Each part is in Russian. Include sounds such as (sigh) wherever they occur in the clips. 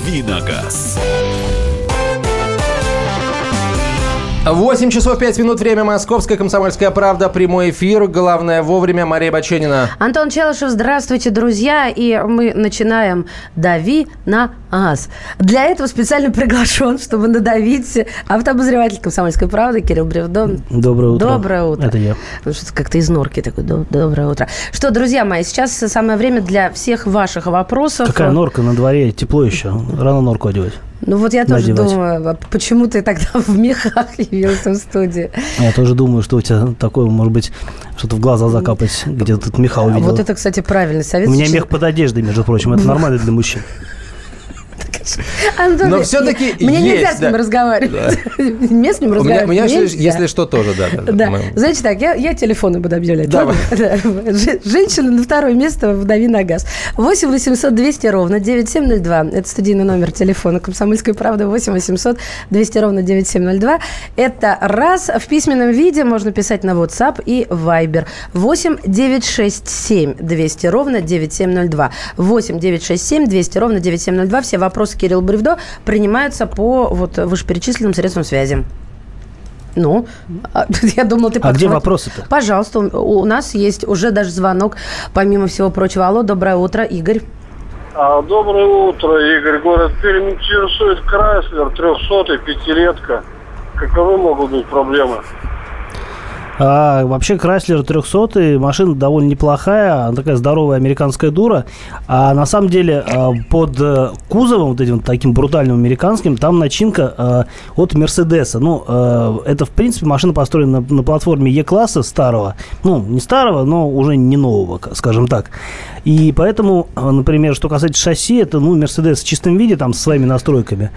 «Дави на газ». 8 часов 5 минут, время Московская, Комсомольская правда, прямой эфир, главное вовремя, Мария Баченина. Антон Челышев, здравствуйте, друзья, и мы начинаем «Дави на газ». Для этого специально приглашен, чтобы надавить автобозреватель Комсомольской правды Кирилл Бревдон. Доброе утро. Доброе утро. Это я. Ну, что-то как-то из норки такой, доброе утро. Что, друзья мои, сейчас самое время для всех ваших вопросов. Какая норка на дворе, тепло еще, рано норку одевать. Ну вот я тоже Надевать. думаю, а почему ты тогда в мехах явился в студии? Я тоже думаю, что у тебя такое, может быть, что-то в глаза закапать, где тут меха увидел. Вот это, кстати, правильный совет. У меня мех под одеждой, между прочим, это нормально для мужчин. Антон, Но все-таки Мне нельзя с ним разговаривать. (laughs) Мне с ним разговаривать у меня если, что, тоже, да. да, Знаете так, я, телефоны буду объявлять. (laughs) Женщина на второе место в «Дави на газ». 8 800 200 ровно 9702. Это студийный номер телефона «Комсомольской правды». 8 800 200 ровно 9702. Это раз. В письменном виде можно писать на WhatsApp и Viber. 8 967 200 ровно 9702. 8 967 200 ровно 9702. Все вопросы Кирилл Бревдо принимаются по вот вышеперечисленным средствам связи. Ну, а, (laughs) я думала, ты А где подхват- вопросы-то? Пожалуйста, у у нас есть уже даже звонок, помимо всего прочего. Алло, доброе утро, Игорь. А, Доброе утро, Игорь. Город Пермь интересует Крайслер, 300 пятилетка. Каковы могут быть проблемы? А, вообще, Chrysler 300 машина довольно неплохая, она такая здоровая американская дура. А на самом деле а, под э, кузовом, вот этим таким брутальным американским, там начинка а, от Мерседеса. Ну, э, это, в принципе, машина построена на, на платформе Е-класса старого. Ну, не старого, но уже не нового, скажем так. И поэтому, например, что касается шасси, это, ну, Мерседес в чистом виде, там, со своими настройками.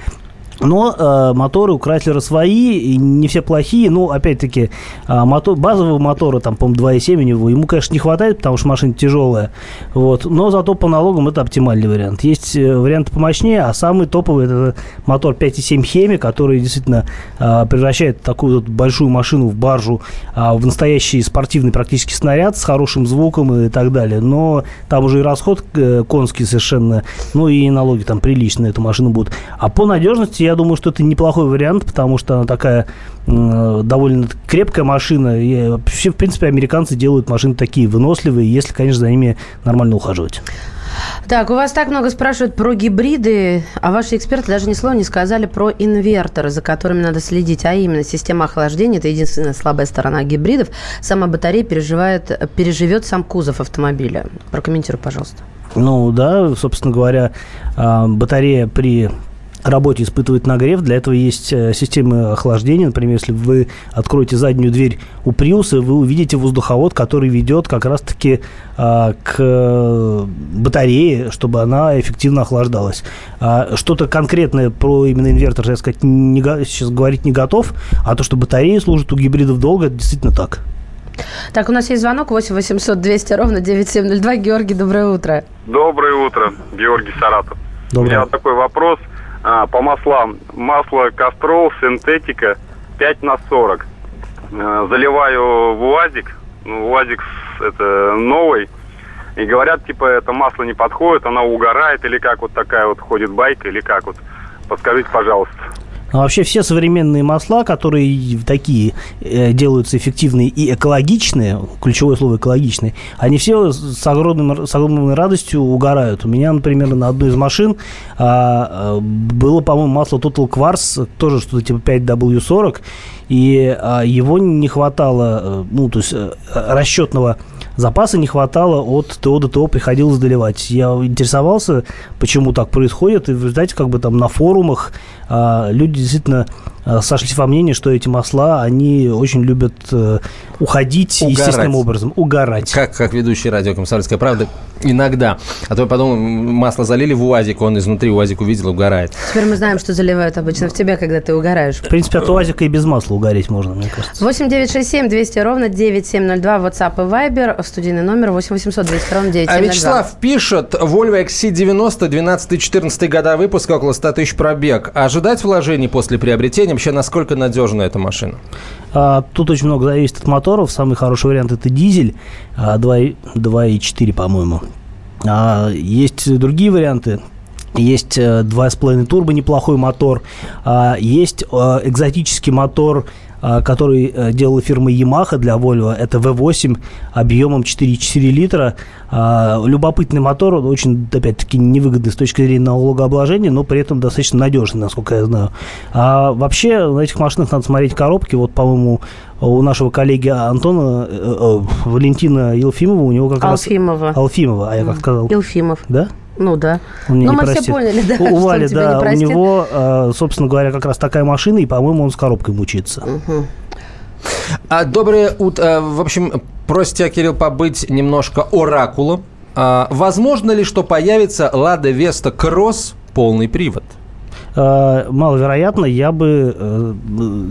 Но э, моторы у Крайслера свои, и не все плохие. Ну, опять-таки, э, мотор, базового мотора, там, по-моему, 2,7 у него, ему, конечно, не хватает, потому что машина тяжелая. Вот. Но зато по налогам это оптимальный вариант. Есть э, варианты помощнее, а самый топовый это мотор 5,7 Хеми, который действительно э, превращает такую вот большую машину в баржу а, в настоящий спортивный практически снаряд с хорошим звуком и так далее. Но там уже и расход э, конский совершенно, ну и налоги там приличные эту машину будут. А по надежности я думаю, что это неплохой вариант, потому что она такая э, довольно крепкая машина. И вообще, в принципе, американцы делают машины такие выносливые, если, конечно, за ними нормально ухаживать. Так, у вас так много спрашивают про гибриды, а ваши эксперты даже ни слова не сказали про инверторы, за которыми надо следить, а именно система охлаждения – это единственная слабая сторона гибридов. Сама батарея переживает, переживет сам кузов автомобиля. Прокомментируй, пожалуйста. Ну да, собственно говоря, а, батарея при работе испытывает нагрев. Для этого есть э, системы охлаждения. Например, если вы откроете заднюю дверь у Приуса, вы увидите воздуховод, который ведет как раз-таки а, к э, батарее, чтобы она эффективно охлаждалась. А, Что-то конкретное про именно инвертор, я сказать, не сейчас говорить не готов. А то, что батареи служат у гибридов долго, это действительно так. Так, у нас есть звонок 8 800 200 ровно 9702. Георгий, доброе утро. Доброе утро, Георгий Саратов. У Доброе. меня вот такой вопрос а, по маслам. Масло Кастрол, синтетика 5 на 40. А, заливаю в УАЗик. Ну, УАЗик это новый. И говорят, типа, это масло не подходит, она угорает, или как вот такая вот ходит байка, или как вот. Подскажите, пожалуйста. А вообще все современные масла, которые такие э, делаются эффективные и экологичные, ключевое слово экологичные, они все с, огромным, с огромной радостью угорают. У меня, например, на одной из машин а, было, по-моему, масло Total Quartz, тоже что-то типа 5W40, и а, его не хватало, э, ну, то есть э, расчетного запаса не хватало от ТО до ТО, приходилось доливать. Я интересовался, почему так происходит, и результате как бы там на форумах а, люди действительно а, сошлись во мнении, что эти масла, они очень любят э, уходить Угорать. естественным образом, угорать. Как, как ведущий радио «Комсомольская правда» иногда. А то потом масло залили в УАЗик, он изнутри УАЗик увидел, угорает. Теперь мы знаем, что заливают обычно в тебя, когда ты угораешь. В принципе, от УАЗика и без масла угореть можно, мне кажется. 8 967 200 ровно 9702. WhatsApp и Viber. Студийный номер 8 800 200 ровно А 9702. Вячеслав пишет, Volvo XC90, 12-14 года выпуска, около 100 тысяч пробег. Ожидать вложений после приобретения? Вообще, насколько надежна эта машина? А, тут очень много зависит от моторов. Самый хороший вариант это дизель а, 2, 2,4, по-моему. А, есть другие варианты. есть 2,5 турбо неплохой мотор, есть экзотический мотор а, который э, делала фирма Yamaha для Volvo. Это V8 объемом 4,4 литра. А, любопытный мотор, очень, опять-таки, невыгодный с точки зрения налогообложения, но при этом достаточно надежный, насколько я знаю. А вообще на этих машинах надо смотреть коробки. Вот, по-моему, у нашего коллеги Антона, э, э, Валентина Елфимова, у него как Алфимова. раз... Алфимова. а я как сказал? Елфимов. Да? Ну да. Он Ну не мы простит. все поняли, да. У, Вали, да, не у него, э, собственно говоря, как раз такая машина, и, по-моему, он с коробкой мучится. А, доброе утро. В общем, просит тебя, Кирилл, побыть немножко оракулом. А, возможно ли, что появится Лада Веста Кросс полный привод? Э, маловероятно, я бы, э,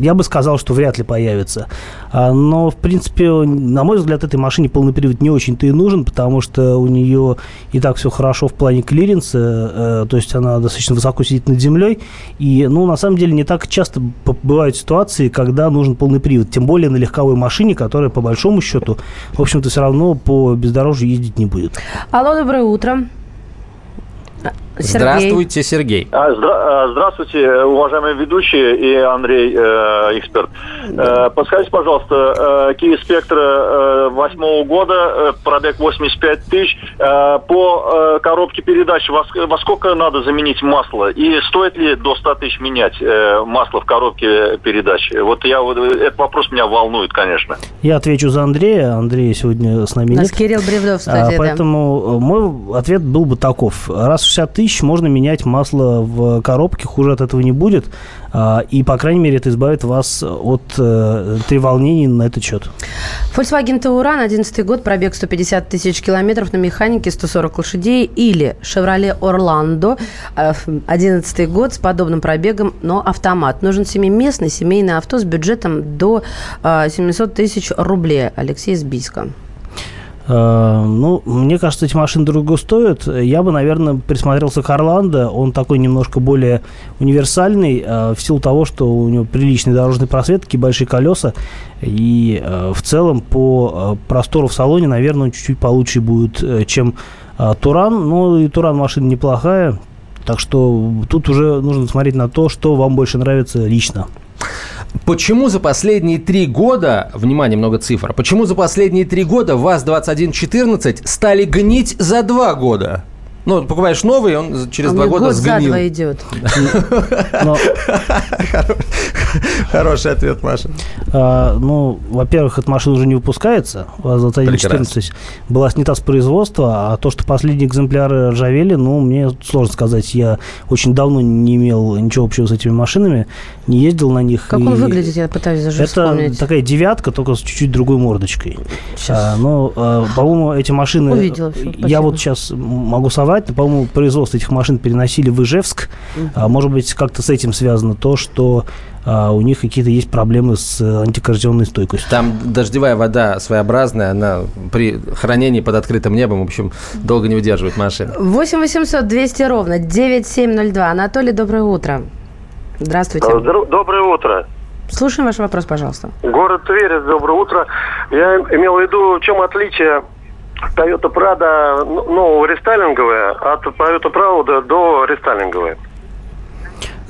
я бы сказал, что вряд ли появится. А, Но, в принципе, на мой взгляд, этой машине полный привод не очень-то и нужен, потому что у нее и так все хорошо в плане клиренса, э, то есть она достаточно высоко сидит над землей. И, ну, на самом деле, не так часто бывают ситуации, когда нужен полный привод, тем более на легковой машине, которая, по большому счету, в общем-то, все равно по бездорожью ездить не будет. Алло, доброе утро. Сергей. Здравствуйте, Сергей. А, здра- а, Здравствуйте, уважаемые ведущие и Андрей, э, эксперт. Э, подскажите, пожалуйста, э, Kia Spectra э, восьмого года, э, пробег 85 тысяч, э, по э, коробке передач во, во сколько надо заменить масло? И стоит ли до 100 тысяч менять э, масло в коробке передач? Вот я вот, э, этот вопрос меня волнует, конечно. Я отвечу за Андрея. Андрея сегодня с нами У нет. нас Кирилл Бревдов в А, да. Поэтому э, мой ответ был бы таков. Раз в 60 тысяч можно менять масло в коробке, хуже от этого не будет. А, И, по крайней мере, это избавит вас от э, треволнений на этот счет. Volkswagen Touran, 11 год, пробег 150 тысяч километров на механике, 140 лошадей. Или Chevrolet Orlando, э, 11 год, с подобным пробегом, но автомат. Нужен семиместный семейное авто с бюджетом до э, 700 тысяч рублей. Алексей из. Э, Ну, мне кажется, эти машины дорого стоят. Я бы, наверное, присмотрелся к Орландо. Он такой немножко более универсальный э, в силу того, что у него приличный дорожный просвет, такие большие колеса. И э, в целом по простору в салоне, наверное, он чуть-чуть получше будет, чем Туран. Ну, и Туран машина неплохая. Так что тут уже нужно смотреть на то, что вам больше нравится лично. Почему за последние три года, внимание, много цифр, почему за последние три года ВАЗ-2114 стали гнить за два года? Ну, покупаешь новый, он за- через А два года год за сгнил. два идет. Но (laughs) Хороший ответ, Маша. А, ну, во-первых, эта машина уже не выпускается. ВАЗ-2114 была снята с производства, а то, что последние экземпляры ржавели, ну, мне сложно сказать. Я очень давно не имел ничего общего с этими машинами, не ездил на них. Как он выглядит, я пытаюсь даже Это такая девятка, только с чуть-чуть другой мордочкой. Сейчас. А, ну, а, по-моему, эти машины... Я вот сейчас могу соврать, но, по-моему, производство этих машин переносили в Ижевск. А, может быть, как-то с этим связано то, что а, у них какие-то есть проблемы с э, антикоррозионной стойкостью. Там дождевая вода своеобразная, она при хранении под открытым небом, в общем, долго не выдерживает машины. 8 800 200 ровно 9702. Анатолий, доброе утро. Здравствуйте. Здор- Доброе утро. Слушаем ваш вопрос, пожалуйста. Город Тверь, доброе утро. Я имел в виду, в чем отличие Toyota Prado ну, рестайлинговая от Toyota Prado до рестайлинговой.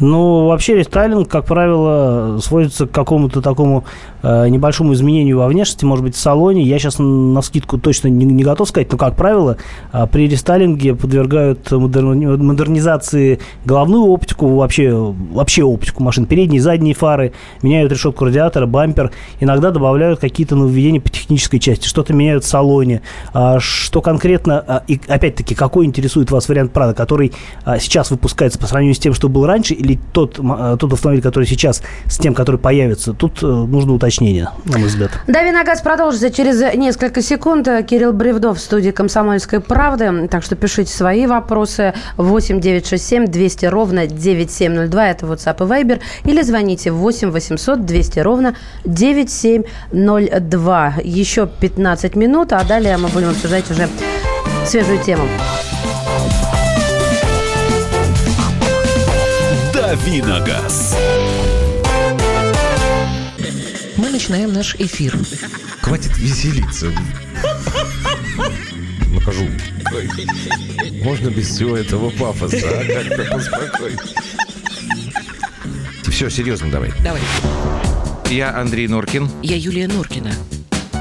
Ну, вообще рестайлинг, как правило, сводится к какому-то такому э, небольшому изменению во внешности, может быть, в салоне. Я сейчас на скидку точно не, не готов сказать, но, как правило, э, при рестайлинге подвергают модерни- модернизации головную оптику, вообще, вообще оптику машин, передние, задние фары, меняют решетку радиатора, бампер, иногда добавляют какие-то нововведения по технической части, что-то меняют в салоне. А что конкретно, а, и опять-таки, какой интересует вас вариант Прада, который а, сейчас выпускается по сравнению с тем, что был раньше, или тот, м- а, тот автомобиль, который сейчас с тем, который появится, тут э, нужно уточнение, на мой взгляд. Дави на газ продолжится через несколько секунд. Кирилл Бревдов в студии «Комсомольской правды». Так что пишите свои вопросы. 8 967 200 ровно 9702. Это WhatsApp и Viber. Или звоните 8 800 200 ровно 9702. Еще 15 минут, а далее мы будем обсуждать уже свежую тему. Давиногаз. Мы начинаем наш эфир. Хватит веселиться. Покажу. Можно без всего этого пафоса, а? Как-то поспокойнее. Все, серьезно давай. Давай. Я Андрей Норкин. Я Юлия Норкина.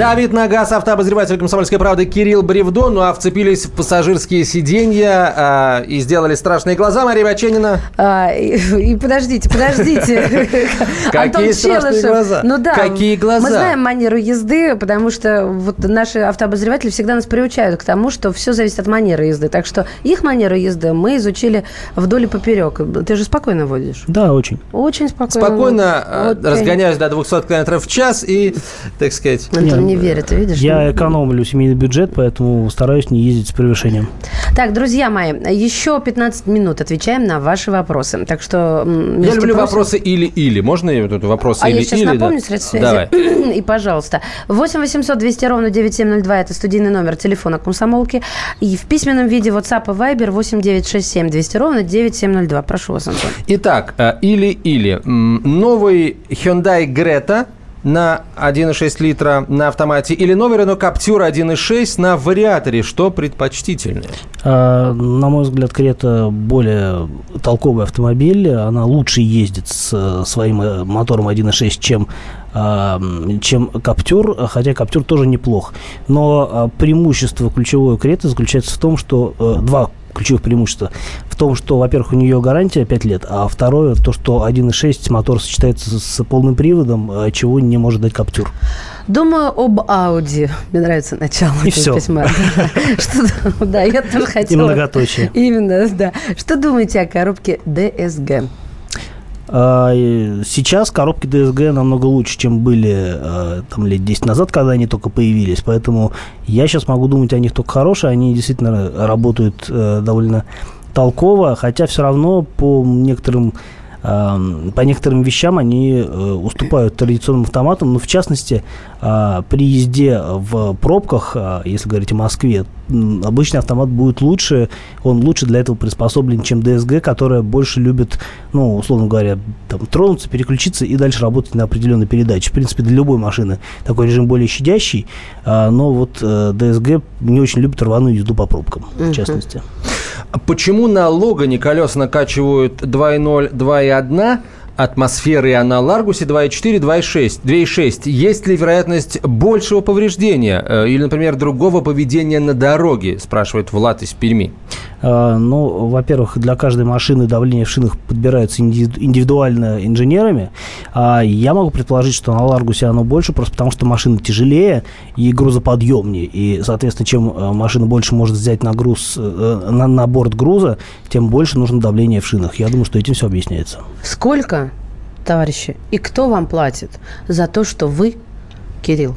Давид Нагас, автообозреватель «Комсомольской правды» Кирилл Бревдо. Ну а вцепились в пассажирские сиденья а, и сделали страшные глаза Мария Баченина. А, и, и подождите, подождите. (laughs) Какие Антон страшные глаза? Ну да. Какие глаза? Мы знаем манеру езды, потому что вот наши автообозреватели всегда нас приучают к тому, что все зависит от манеры езды. Так что их манеру езды мы изучили вдоль и поперек. Ты же спокойно водишь? Да, очень. Очень спокойно. Спокойно э, разгоняюсь до 200 км в час и, так сказать... Не верит, ты видишь? Я экономлю семейный бюджет, поэтому стараюсь не ездить с превышением. Так, друзья мои, еще 15 минут отвечаем на ваши вопросы. Так что... Я люблю просим. вопросы или-или. Можно я вот этот вопрос А или-или? я сейчас напомню средства связи. Давай. (clears throat) И, пожалуйста, 8 800 200 ровно 9702 – это студийный номер телефона комсомолки. И в письменном виде WhatsApp и Viber 8 967 200 ровно 9702. Прошу вас, Антон. Итак, э, или-или. Новый Hyundai Greta на 1,6 литра на автомате или новый Renault Captur 1,6 на вариаторе. Что предпочтительнее? А, На мой взгляд, Крета более толковый автомобиль. Она лучше ездит с э, своим э, мотором 1.6, чем, а, чем Каптюр, хотя Каптюр тоже неплох. Но а, преимущество ключевой Креты заключается в том, что э, два ключевых преимущества. В том, что, во-первых, у нее гарантия 5 лет, а второе, то, что 1.6 мотор сочетается с, полным приводом, э, чего не может дать Каптюр. Думаю об Ауди. Мне нравится начало И всё. письма. (laughs) Что- Да, я тоже И хотела. многоточие. Именно, да. Что думаете о коробке DSG? А, Сейчас коробки DSG намного лучше, чем были э, там лет 10 назад, когда они только появились. Поэтому я сейчас могу думать о них только хорошие. Они действительно работают э, довольно толково, хотя все равно по некоторым по некоторым вещам они э, уступают традиционным автоматам, но в частности э, при езде в пробках, э, если говорить о Москве, обычный автомат будет лучше, он лучше для этого приспособлен, чем DSG, которая больше любит, ну, условно говоря, там, тронуться, переключиться и дальше работать на определенной передаче. В принципе, для любой машины такой режим более щадящий, но вот DSG не очень любит рваную езду по пробкам, в частности. Почему на Логане колеса накачивают 2.0, 2.1, атмосферы, а на Ларгусе 2.4, 2.6, 2.6? Есть ли вероятность большего повреждения э, или, например, другого поведения на дороге, спрашивает Влад из Перми. А, Ну, во-первых, для каждой машины давление в шинах подбирается инди- индивидуально инженерами. А я могу предположить, что на Ларгусе оно больше, просто потому что машина тяжелее и грузоподъемнее. И, соответственно, чем э, машина больше может взять на груз, э, на, на борт груза, тем больше нужно давление в шинах. Я думаю, что этим все объясняется. Сколько, товарищи, и кто вам платит за то, что вы, Кирилл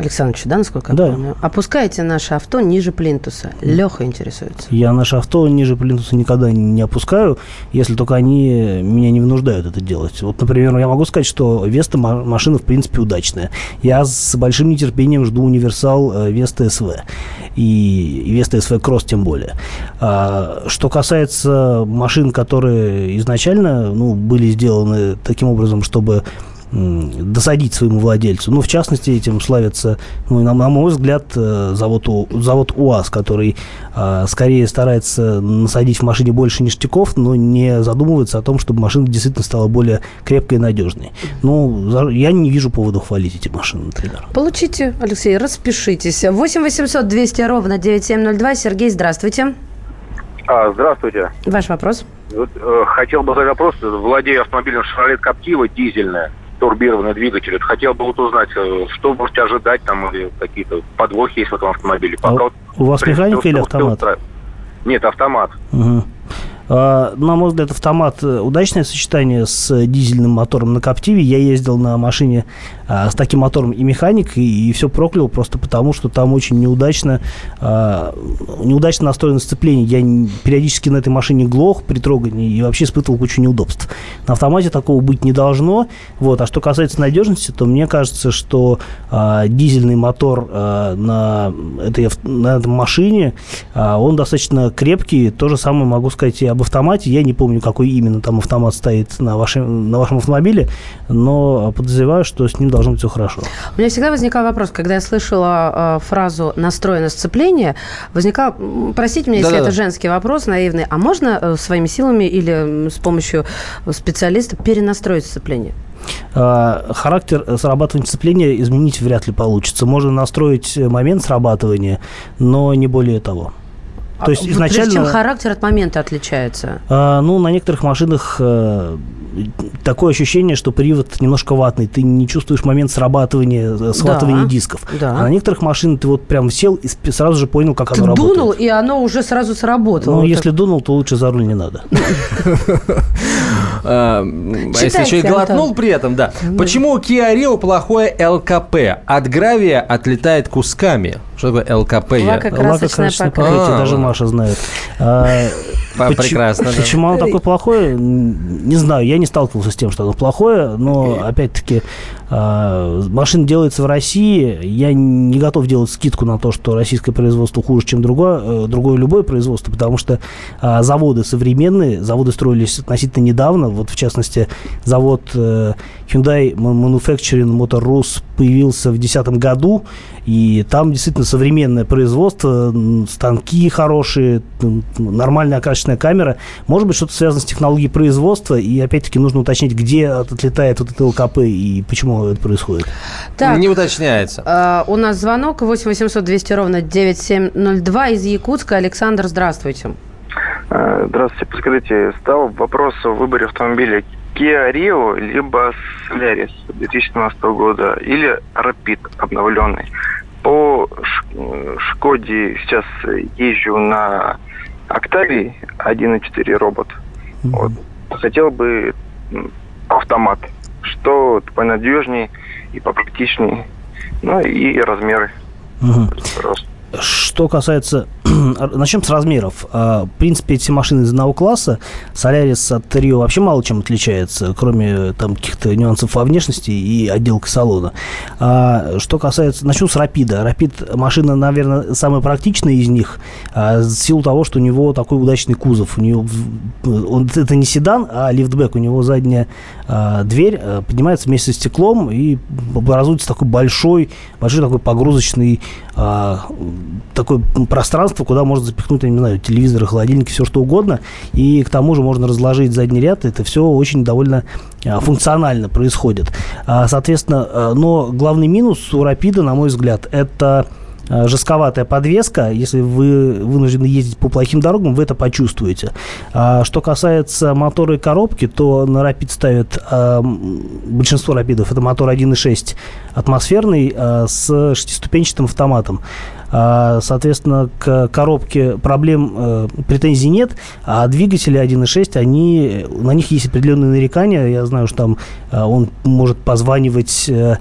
Александрович, да, насколько я Да. помню, опускаете наше авто ниже плинтуса? Леха интересуется. Я наше авто ниже плинтуса никогда не опускаю, если только они меня не вынуждают это делать. Вот, например, я могу сказать, что Веста ма- машина, в принципе, удачная. Я с большим нетерпением жду универсал э, Веста СВ. И, Веста СВ Кросс тем более. А, что касается машин, которые изначально ну, были сделаны таким образом, чтобы досадить своему владельцу. Ну, в частности, этим славится, ну, на, на мой взгляд, э, завод, У- завод УАЗ, который а, скорее старается насадить в машине больше ништяков, но не задумывается о том, чтобы машина действительно стала более крепкой и надежной. Ну, за- я не вижу повода хвалить эти машины, например. Получите, Алексей, распишитесь. 8 800 200 ровно 9702. Сергей, здравствуйте. А, здравствуйте. Ваш вопрос. Вот, э, хотел бы задать вопрос. Владею автомобилем Chevrolet Captiva дизельная, турбированный двигатель. Вот Хотел бы вот узнать, э, что можете ожидать там, или какие-то подвохи есть в этом автомобиле. А вот, у вас механика или автомат? Нет, автомат. Мгм. А, На мой взгляд, автомат э, удачное сочетание с дизельным мотором на Коптиве. Я ездил на машине а, с таким мотором и механик, и, и все проклял просто потому, что там очень неудачно, а, неудачно настроено сцепление. Я периодически на этой машине глох при трогании и вообще испытывал кучу неудобств. На автомате такого быть не должно. Вот. А что касается надежности, то мне кажется, что дизельный мотор на, этой, на этом машине, он достаточно крепкий. То же самое могу сказать и об автомате. Я не помню, какой именно там автомат стоит на вашем, на вашем автомобиле, но подозреваю, что с ним должно быть все хорошо. У меня всегда возникал вопрос, когда я слышала э, фразу «настроено сцепление», возникал, простите меня, если Да-да-да. это женский вопрос, наивный, а можно э, своими силами или м, с помощью специалиста перенастроить сцепление? А, Характер срабатывания сцепления изменить вряд ли получится. Можно настроить момент срабатывания, но не более того. То есть А, изначально... Чем характер от момента отличается? А, ну, на некоторых машинах э, такое ощущение, что привод немножко ватный. Ты не чувствуешь момент срабатывания, э, схватывания Да. дисков. Да. А на некоторых машинах ты вот прям сел и сразу же понял, как Ты оно работает. дунул, и оно уже сразу сработало. Ну, Вот если дунул, то лучше за руль не надо. (laughs) А, а если еще и глотнул Антон. при этом, да. Почему у Kia Rio плохое ЛКП? От гравия отлетает кусками. Что такое ЛКП? Я- Лакокрасочное Лакокрасочное покрытие. А, даже ладно. Маша знает. По- прекрасно, да. Почему оно такое плохое? Не знаю, я не сталкивался с тем, что оно плохое, но, опять-таки, а, машина делается в России, я не готов делать скидку на то, что российское производство хуже, чем другое, э, другое любое производство, потому что а, заводы современные, заводы строились относительно недавно, вот, в частности, завод э, Hyundai Manufacturing Motor Rus появился в 2010 году, и там действительно современное производство, станки хорошие, нормальная окрашенная камера. Может быть, что-то связано с технологией производства, и опять-таки нужно уточнить, где отлетает вот это ЛКП и почему это происходит. Так, Не уточняется. э, у нас звонок 8 800 200 ровно 9702 из Якутска. Александр, здравствуйте. Э, Здравствуйте. Подскажите, стал вопрос о выборе автомобиля Kia Rio либо Solaris 2017 года или Rapid обновленный. По Шкоде сейчас езжу на Октавии 1.4 робот. Вот. Хотел бы автомат. Что понадежнее и попрактичнее. Ну и размеры. Пожалуйста. Что касается... Начнем с размеров. А, В принципе, эти машины из одного класса. Солярис от Рио вообще мало чем отличается, кроме там каких-то нюансов во внешности и отделки салона. А, Что касается... Начну с Рапида. Рапид машина, наверное, самая практичная из них, а, в силу того, что у него такой удачный кузов. У него... Он, это не седан, а лифтбэк. У него задняя а, дверь а, поднимается вместе со стеклом и образуется такой большой, большой такой погрузочный а, такое пространство, куда можно запихнуть, я не знаю, телевизоры, холодильники, все что угодно. И к тому же можно разложить задний ряд. Это все очень довольно а, функционально происходит. А, соответственно, а, но главный минус у Рапида, на мой взгляд, это жестковатая подвеска. Если вы вынуждены ездить по плохим дорогам, вы это почувствуете. Что касается мотора и коробки, то на Rapid ставят большинство Рапидов. Это мотор 1.6 атмосферный с шестиступенчатым автоматом. А, Соответственно, к коробке проблем, э, претензий нет, а двигатели 1.6, они, на них есть определенные нарекания. Я знаю, что там э, он может позванивать э,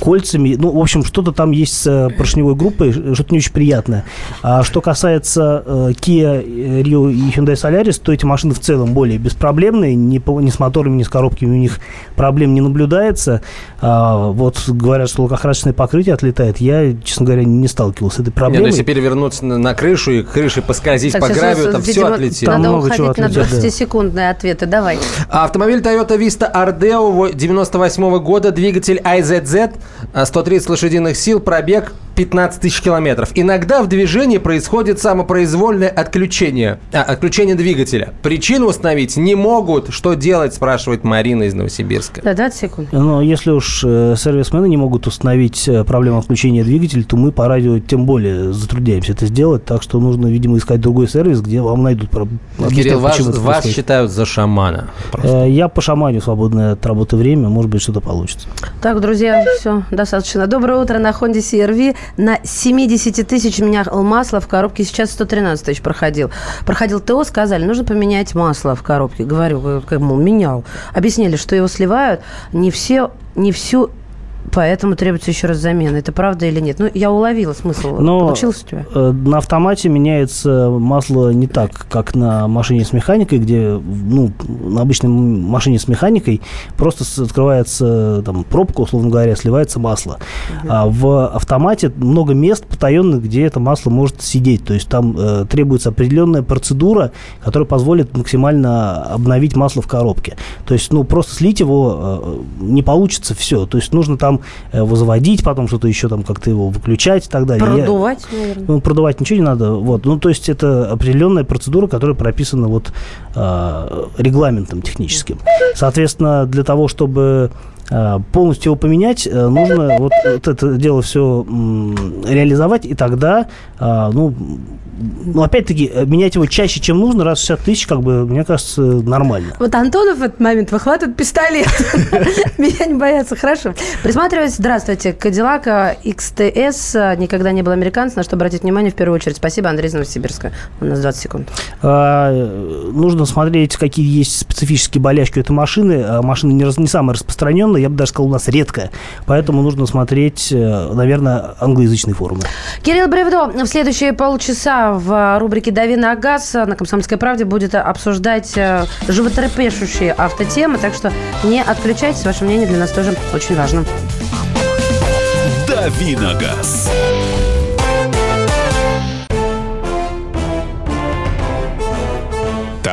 кольцами. Ну, в общем, что-то там есть с э, поршневой группой, что-то не очень приятное. А что касается э, Kia Rio и Hyundai Solaris, то эти машины в целом более беспроблемные, ни, по- ни с моторами, ни с коробками у них проблем не наблюдается. А, вот говорят, что лакокрасочное покрытие отлетает. Я, честно говоря, не сталкивался с этой Нет, ну, проблемой. если перевернуться на, на крышу и крышей поскользить Так, по гравию, э, там все отлетело. Там Надо много чего уходить на отлетит, да. 20-секундные ответы. Давай. Автомобиль Toyota Vista Ardeo 98 года, двигатель IZZ, а, 130 лошадиных сил, пробег 15 тысяч километров. Иногда в движении происходит самопроизвольное отключение, а, отключение двигателя. Причину установить не могут. Что делать, спрашивает Марина из Новосибирска. Да, 20 секунд. Но если уж э, сервисмены не могут установить э, проблему отключения двигателя, то мы по радио тем более затрудняемся это сделать. Так что нужно, видимо, искать другой сервис, где вам найдут про- объяснят, Кирилл, вас, вас считают за шамана. Э, Я по шаманю свободное от работы время, может быть, что-то получится. Так, друзья, все, достаточно. Доброе утро на Honda CRV. На 70 тысяч менял масло в коробке, сейчас 113 тысяч проходил. Проходил ТО, сказали, нужно поменять масло в коробке. Говорю, как, мол, менял. Объяснили, что его сливают не все, не всю Поэтому требуется еще раз замена. Это правда или нет? Ну, я уловила смысл. Но Получилось у тебя? э, на автомате меняется масло не так, как на машине с механикой, где ну, на обычной машине с механикой просто открывается там, пробка, условно говоря, сливается масло. А в автомате много мест потаенных, где это масло может сидеть. То есть там э, требуется определенная процедура, которая позволит максимально обновить масло в коробке. То есть, ну, просто слить его э, не получится все. То есть нужно там э, его заводить, потом что-то еще там как-то его выключать и так далее. Я- Продувать, наверное. ну, продавать ничего не надо. Вот. Ну, то есть это определенная процедура, которая прописана вот э, регламентом техническим. Соответственно, для того, чтобы э, полностью его поменять, э, нужно вот, вот это дело все реализовать, и тогда, э, ну, ну, опять-таки, э, менять его чаще, чем нужно, раз в 60 тысяч, как бы, мне кажется, нормально. Вот Антонов в этот момент выхватывает пистолет. (laughs) Меня не боятся. Хорошо. Присматриваюсь. Здравствуйте. Кадиллак XTS никогда не был американцем, на что обратить внимание в первую очередь. Спасибо, Андрей из Новосибирска. У нас 20 секунд. А, э, Нужно смотреть, какие есть специфические болячки у этой машины. А Машина не самая распространенная, я бы даже сказал, у нас редкая. Поэтому нужно смотреть, э, наверное, англоязычные форумы. Кирилл Бревдо в следующие полчаса в рубрике «Дави на газ» на «Комсомольской правде» будет обсуждать э, животрепещущие автотемы. Так что не отключайтесь. Ваше мнение для нас тоже очень важно. Давиногаз.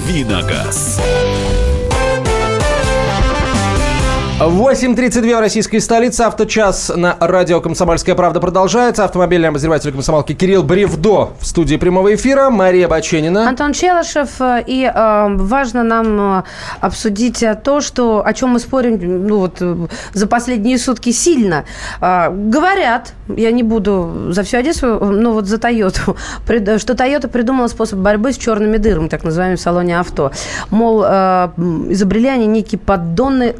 Давиногаз. 8.32 в российской столице. Авточас на радио «Комсомольская правда» продолжается. Автомобильный обозреватель комсомолки Кирилл Бревдо в студии прямого эфира. Мария Баченина. Антон Челышев. И э, важно нам э, обсудить э, то, что, о чем мы спорим ну, вот, э, за последние сутки сильно. Э, говорят, я не буду за всю Одессу, но вот за Тойоту, (laughs) что Тойота придумала способ борьбы с черными дырами, так называемым в салоне авто. Мол, э, изобрели они некие поддоны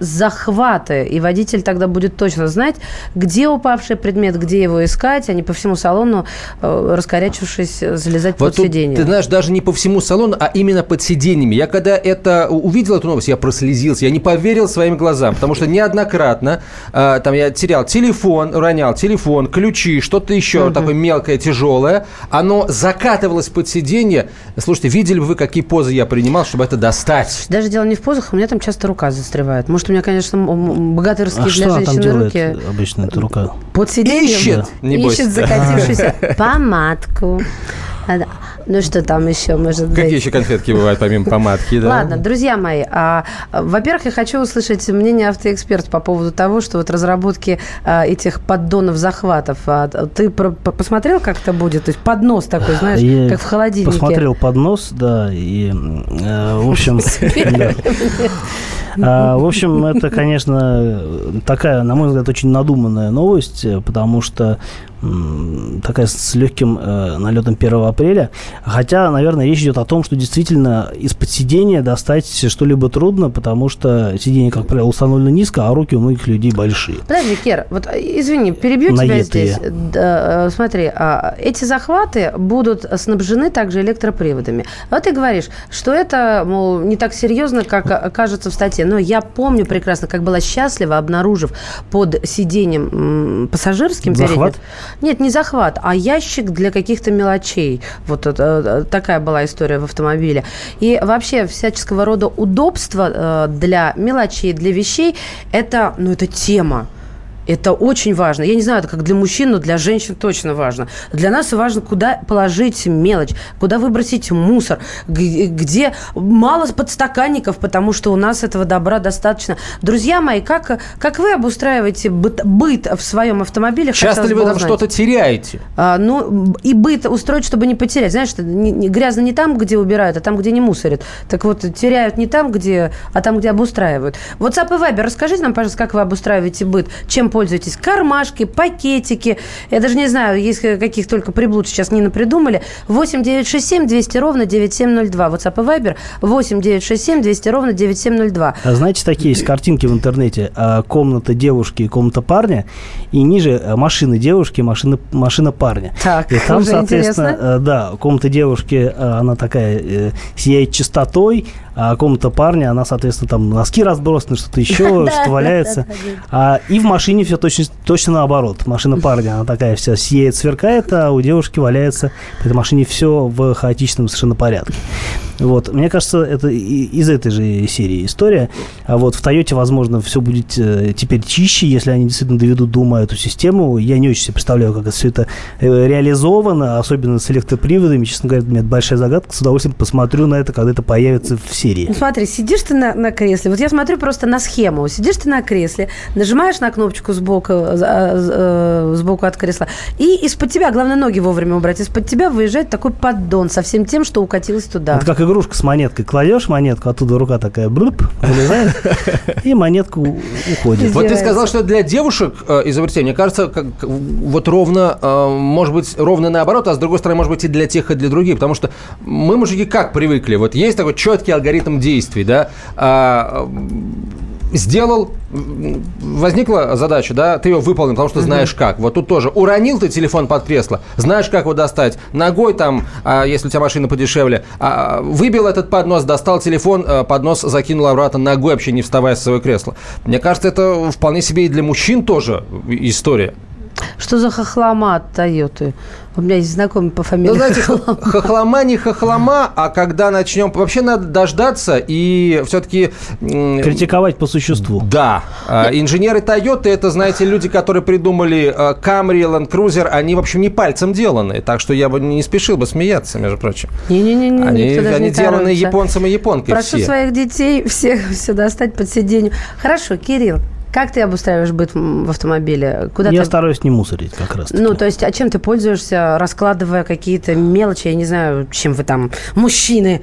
захвата, и водитель тогда будет точно знать, где упавший предмет, где его искать, а не по всему салону, э, раскорячившись, залезать Вот под тут, сиденье. ты знаешь, даже не по всему салону, а именно под сиденьями. Я когда это увидел эту новость, я прослезился, я не поверил своим глазам, потому что неоднократно э, там я терял телефон, ронял телефон, ключи, что-то еще такое мелкое, тяжелое, оно закатывалось под сиденье. Слушайте, видели бы вы, какие позы я принимал, чтобы это достать? Даже дело не в позах, у меня там часто рука застревает. Может, у меня, конечно, богатырские А для что там женщины делает руки. обычно, эта рука? Под сиденьем Ищет, небось. ищет закатившуюся (laughs) помадку. Ну что там еще может быть? Какие еще конфетки бывают, помимо помадки? Да? Ладно, друзья мои, а, во-первых, я хочу услышать мнение автоэксперта по поводу того, что вот разработки а, этих поддонов захватов. а, ты про- по- посмотрел, как это будет? То есть поднос такой, знаешь, Я как в холодильнике. Посмотрел поднос, да, и, э, в общем. А, В общем, это, конечно, такая, на мой взгляд, очень надуманная новость, потому что такая с легким э, налетом 1 апреля. Хотя, наверное, речь идет о том, что действительно из-под сидения достать что-либо трудно, потому что сиденье, как правило, установлено низко, а руки у многих людей большие. Подожди, Кер, вот э, извини, перебью тебя Наетые. здесь. Да, э, смотри, а, эти захваты будут снабжены также электроприводами. Вот ты говоришь, что это, мол, не так серьезно, как э, кажется в статье. Но я помню прекрасно, как была счастлива, обнаружив под сиденьем пассажирским Захват? передним- Нет, не захват, а ящик для каких-то мелочей. Вот это, э, такая была история в автомобиле. И вообще всяческого рода удобства э, для мелочей, для вещей, это, ну, это тема. Это очень важно. Я не знаю, это как для мужчин, но для женщин точно важно. Для нас важно, куда положить мелочь, куда выбросить мусор, где мало подстаканников, потому что у нас этого добра достаточно. Друзья мои, как, как вы обустраиваете быт, быт в своем автомобиле? Часто ли вы там что-то теряете? А, ну, и быт устроить, чтобы не потерять. Знаешь, не, не, грязно не там, где убирают, а там, где не мусорят. Так вот, теряют не там, где, а там, где обустраивают. WhatsApp и Viber, расскажите нам, пожалуйста, как вы обустраиваете быт, чем пользуетесь? Кармашки, пакетики. Я даже не знаю, есть каких только приблуд сейчас не напридумали. 8 967 200 ровно 9702. WhatsApp и Viber 8 967 200 ровно 9702. А знаете, такие есть картинки в интернете. А, комната девушки и комната парня. И ниже а, машины девушки, машина, машина парня. Так, и там, соответственно, интересно. да, комната девушки, она такая э, сияет чистотой, а комната парня, она, соответственно, там носки разбросаны, что-то (laughs) еще, что валяется. А, и в машине все точно, точно наоборот. Машина парня, она такая вся сияет, сверкает, а у девушки валяется в этой машине все в хаотичном совершенно порядке. Вот. Мне кажется, это из этой же серии история. А вот в Тойоте, возможно, все будет э, теперь чище, если они действительно доведут до ума эту систему. Я не очень себе представляю, как это все это э, реализовано, особенно с электроприводами. Честно говоря, у меня большая загадка. С удовольствием посмотрю на это, когда это появится в серии. Ну, смотри, сидишь ты на, на кресле. Вот я смотрю просто на схему. Сидишь ты на кресле, нажимаешь на кнопочку сбоку, э, сбоку от кресла, и из-под тебя, главное, ноги вовремя убрать, из-под тебя выезжает такой поддон со всем тем, что укатилось туда. Это как игрушка с монеткой. Кладешь монетку, оттуда рука такая блюп, вылезает, (laughs) и монетка уходит. Вот ты сказал, что для девушек э, изобретение. Мне кажется, как, вот ровно, э, может быть, ровно наоборот, а с другой стороны, может быть, и для тех, и для других. Потому что мы, мужики, как привыкли? Вот есть такой четкий алгоритм действий, да? Сделал, возникла задача, да, ты ее выполнил, потому что знаешь как. Вот тут тоже уронил ты телефон под кресло, знаешь, как его достать. Ногой там, а, если у тебя машина подешевле, а, выбил этот поднос, достал телефон, а, поднос закинул обратно ногой, вообще не вставая с своего кресла. Мне кажется, это вполне себе и для мужчин тоже история. Что за хохлома от Тойоты? У меня есть знакомый по фамилии Ну, знаете, Хохлома. хохлома не хохлома, а когда начнем... Вообще надо дождаться и все-таки... Критиковать по существу. Да. А, Инженеры Toyota, это, знаете, люди, которые придумали а, Camry, Land Cruiser, они, в общем, не пальцем деланы. Так что я бы не спешил бы смеяться, между прочим. Не-не-не, Они, они деланы японцем и японкой Прошу все. своих детей всех все достать под сиденье. Хорошо, Кирилл, как ты обустраиваешь быт в автомобиле? Куда Я ты... стараюсь не мусорить как раз. Ну, то есть, а чем ты пользуешься, раскладывая какие-то мелочи? Я не знаю, чем вы там, мужчины,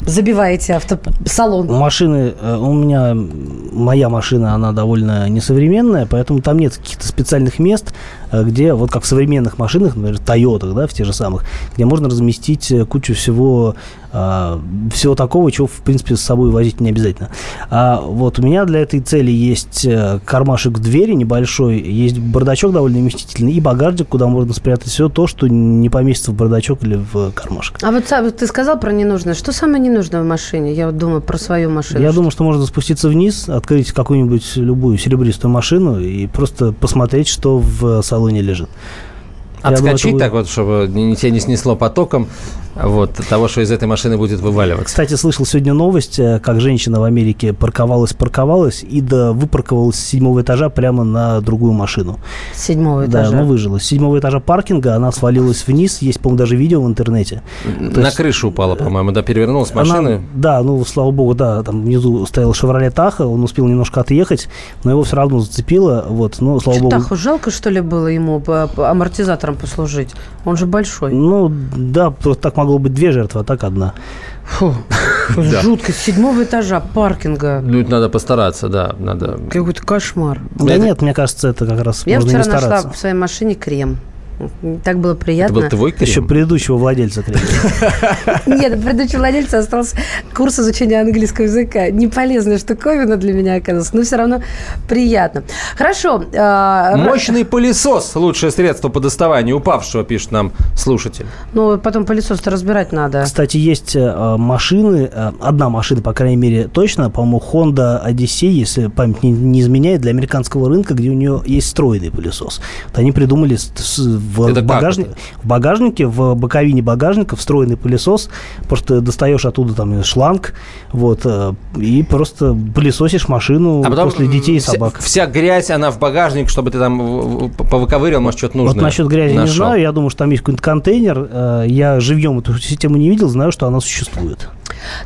забиваете автосалон. У машины, э, у меня, моя машина, она довольно несовременная, поэтому там нет каких-то специальных мест, э, где, вот как в современных машинах, например, Toyota, да, в тех же самых, где можно разместить э, кучу всего, а, всего такого, чего, в принципе, с собой возить не обязательно. А вот у меня для этой цели есть кармашек в двери небольшой, есть бардачок довольно вместительный и багажник, куда можно спрятать все то, что не поместится в бардачок или в кармашек. А вот сам- ты сказал про ненужное. Что самое ненужное в машине? Я вот думаю про свою машину. Я думаю, что можно спуститься вниз, открыть какую-нибудь любую серебристую машину и просто посмотреть, что в салоне лежит. Я думаю, Отскочить это так вот, чтобы не- тебя не снесло потоком вот, того, что из этой машины будет вываливаться. Кстати, слышал сегодня новость, э, как женщина в Америке парковалась-парковалась и да, выпарковалась с седьмого этажа прямо на другую машину. С седьмого Да, этажа. ну выжила. С седьмого этажа паркинга она свалилась вниз. Есть, по-моему, даже видео в интернете. То На есть- крышу упала, по-моему, да, перевернулась Она- машина. да, ну, слава богу, да, там внизу стоял «Шевроле Таха», он успел немножко отъехать, но его все равно зацепило, вот, ну, слава Что, богу. Таху жалко, что ли, было ему амортизатором послужить? Он же большой. Ну, да, просто так могло быть две жертвы, а так одна. Фу, (laughs) жутко. С седьмого этажа паркинга. Ну, это надо постараться, да, надо... Какой-то кошмар. Да нет, мне кажется, это как раз Я можно вчера не нашла в своей машине крем. Так было Это приятно. был твой крем? Еще предыдущего владельца крема. (laughs) Нет, предыдущий владельца остался курс изучения английского языка. Не полезная штуковина для меня оказалась, но все равно приятно. Хорошо. а, Мощный пылесос – лучшее средство по доставанию упавшего, пишет нам слушатель. Ну, потом пылесос-то разбирать надо. Кстати, есть э, машины, э, одна машина, по крайней мере, точно, по-моему, Honda Odyssey, если память не, изменяет, для американского рынка, где у нее есть встроенный пылесос. Вот они придумали в, Это в багажнике, в боковине багажника встроенный пылесос. Просто достаешь оттуда там шланг, вот, э, и просто пылесосишь машину А потом после детей и вся- собак. Вся, грязь, она в багажник, чтобы ты там повыковыривал, может, что-то нужное Вот насчет грязи не нашел. знаю, я думаю, что там есть какой-нибудь контейнер. Э, Я живьем эту систему не видел, знаю, что она существует.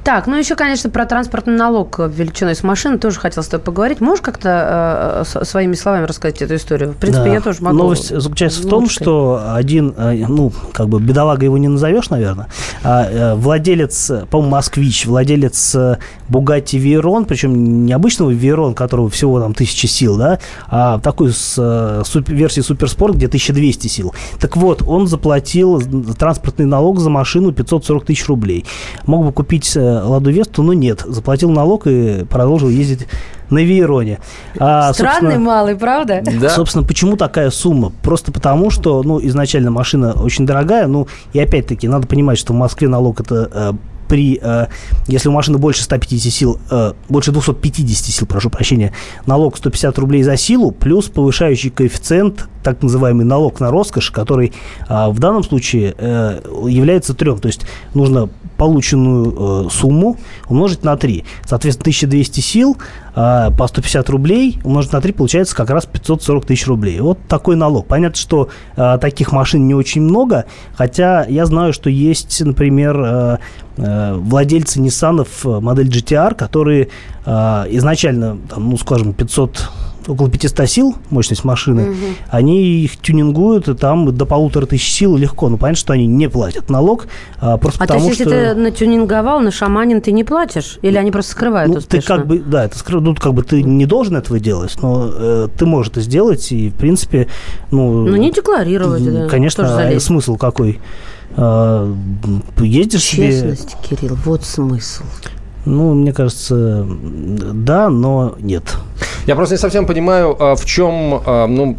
Так, ну еще, конечно, про транспортный налог величиной с машины тоже хотел с тобой поговорить. Можешь как-то э, своими словами рассказать эту историю? В принципе, Да. я тоже могу. Новость заключается в том, Лодкой. что один, э, ну, как бы бедолага его не назовешь, наверное, а, э, владелец, э, по-моему, москвич, владелец э, Bugatti Veyron, причем не обычного Veyron, которого всего там тысячи сил, да, а такой с э, суп- версии Суперспорт, где 1200 сил. Так вот, он заплатил транспортный налог за машину 540 тысяч рублей. Мог бы купить э, Ладу Весту, но нет. Заплатил налог и продолжил ездить на Вейроне. А, Странный малый, правда? Да. Собственно, почему такая сумма? Просто потому, что, ну, изначально машина очень дорогая, ну, и опять-таки, надо понимать, что в Москве налог это э, при, э, если у машины больше 150 сил, э, больше 250 сил, прошу прощения, налог 150 рублей за силу, плюс повышающий коэффициент, так называемый налог на роскошь, который э, в данном случае э, является трем. То есть нужно полученную э, сумму умножить на 3. Соответственно, 1200 сил э, по 150 рублей умножить на 3 получается как раз 540 тысяч рублей. Вот такой налог. Понятно, что э, таких машин не очень много, хотя я знаю, что есть, например, э, э, владельцы э, модель GTR, которые изначально, ну, скажем, 500 около 500 сил мощность машины, они их тюнингуют, и там до полутора тысяч сил легко. Ну, понятно, что они не платят налог, а, просто А то потому есть, что... если ты натюнинговал, на шаманин ты не платишь? Или они просто скрывают Ну, ты успешно? как бы, да, это скры- ну, как бы ты не должен этого делать, но э, ты можешь это сделать, и, в принципе, ну... Ну, не декларировать, да. Конечно, а смысл какой? А, ездишь себе... Честность, Кирилл, вот смысл. Ну, мне кажется, да, но нет. Я просто не совсем понимаю, а, в чем а, ну,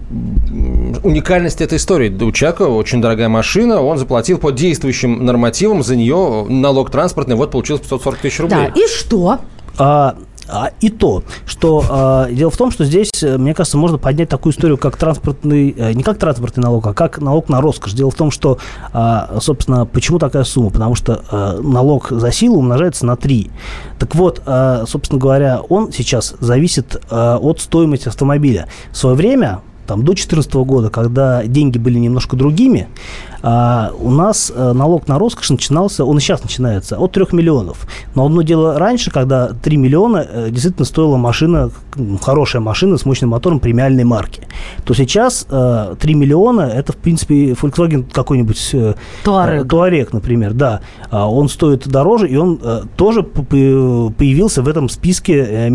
уникальность этой истории. У человека очень дорогая машина, он заплатил по действующим нормативам за нее налог транспортный, вот получилось 540 тысяч Да, рублей. и что? А, а, и то, что а, дело в том, что здесь, э, мне кажется, можно поднять такую историю, как транспортный, э, не как транспортный налог, а как налог на роскошь. Дело в том, что, а, собственно, почему такая сумма? Потому что а, налог за силу умножается на 3. Так вот, а, собственно говоря, он сейчас зависит а, от стоимости автомобиля. В свое время там, до 2014 года, когда деньги были немножко другими, а, у нас а, налог на роскошь начинался, он и сейчас начинается, от 3 миллионов. Но одно дело раньше, когда 3 миллиона э, действительно стоила машина, м, хорошая машина с мощным мотором премиальной марки, то сейчас э, 3 миллиона, это, в принципе, Volkswagen какой-нибудь... э, Туарек. э, Туарек, например, да. А, Он стоит дороже, и он э, тоже появился в этом списке э,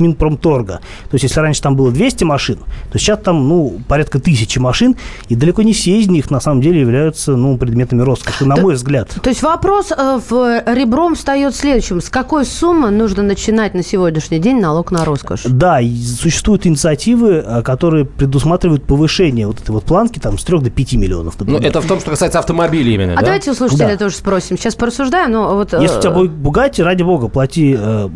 Минпро Минпромторга. То есть, если раньше там было 200 машин, то сейчас там, ну, порядка тысячи машин, и далеко не все из них, на самом деле, являются, ну, предметами роскоши, на Да. мой взгляд. То есть вопрос э, в ребром встает следующим. С какой суммы нужно начинать на сегодняшний день налог на роскошь? Да, существуют инициативы, а, которые предусматривают повышение вот этой вот планки там с 3 до 5 миллионов. Ну, например. это в том, что касается автомобилей именно, А да? давайте у слушателя Да. тоже спросим. Сейчас порассуждаем, но вот... э, Если у тебя будет Бугатти, ради бога, плати э,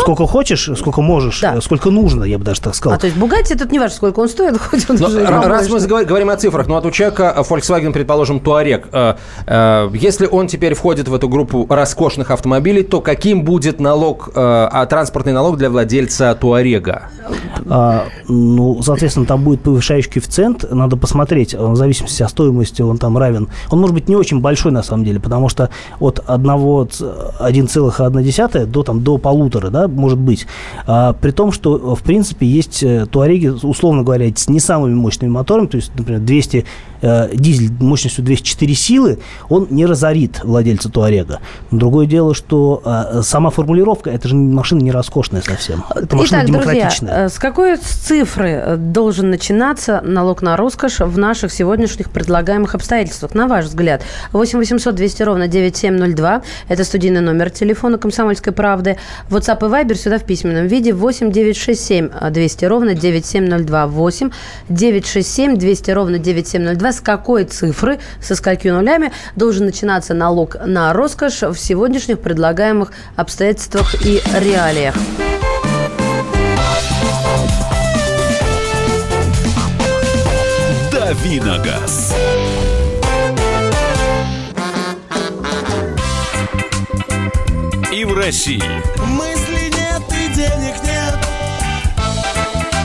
сколько хочешь, сколько можешь, Ну, Да. э, сколько нужно, я бы даже так сказал. А то есть Бугатти, тут не важно, сколько он стоит, (laughs) хоть он Но, уже... раз мы говорим о цифрах, ну вот у человека э, Volkswagen, предположим, Touareg, э, э, если он теперь входит в эту группу роскошных автомобилей, то каким будет налог, э, а транспортный налог для владельца Туарега? А, ну, соответственно, там будет повышающий коэффициент. Надо посмотреть, он в зависимости от стоимости, он там равен. Он может быть не очень большой на самом деле, потому что от 1,1 до, там, до полутора, да, может быть. А, при том, что, в принципе, есть э, туареги, условно говоря, с не самыми мощными моторами, то есть, например, 200 э, дизель мощностью 204 силы, он не разорит владельца туарега. Но другое дело, что э, сама формулировка, это же машина не роскошная совсем. Это машина Итак, друзья, демократичная. э, с какой цифры э, должен начинаться налог на роскошь в наших сегодняшних предлагаемых обстоятельствах, на ваш взгляд? 8 800 200 ровно 9702. Это студийный номер телефона «Комсомольской правды». WhatsApp и Viber сюда в письменном виде 8 967 200 ровно 9702. 8 967 200 ровно 9702. С какой цифры, со скольки нулями должен начинаться налог на роскошь в сегодняшних предлагаемых обстоятельствах и реалиях? Давиногаз. И в России.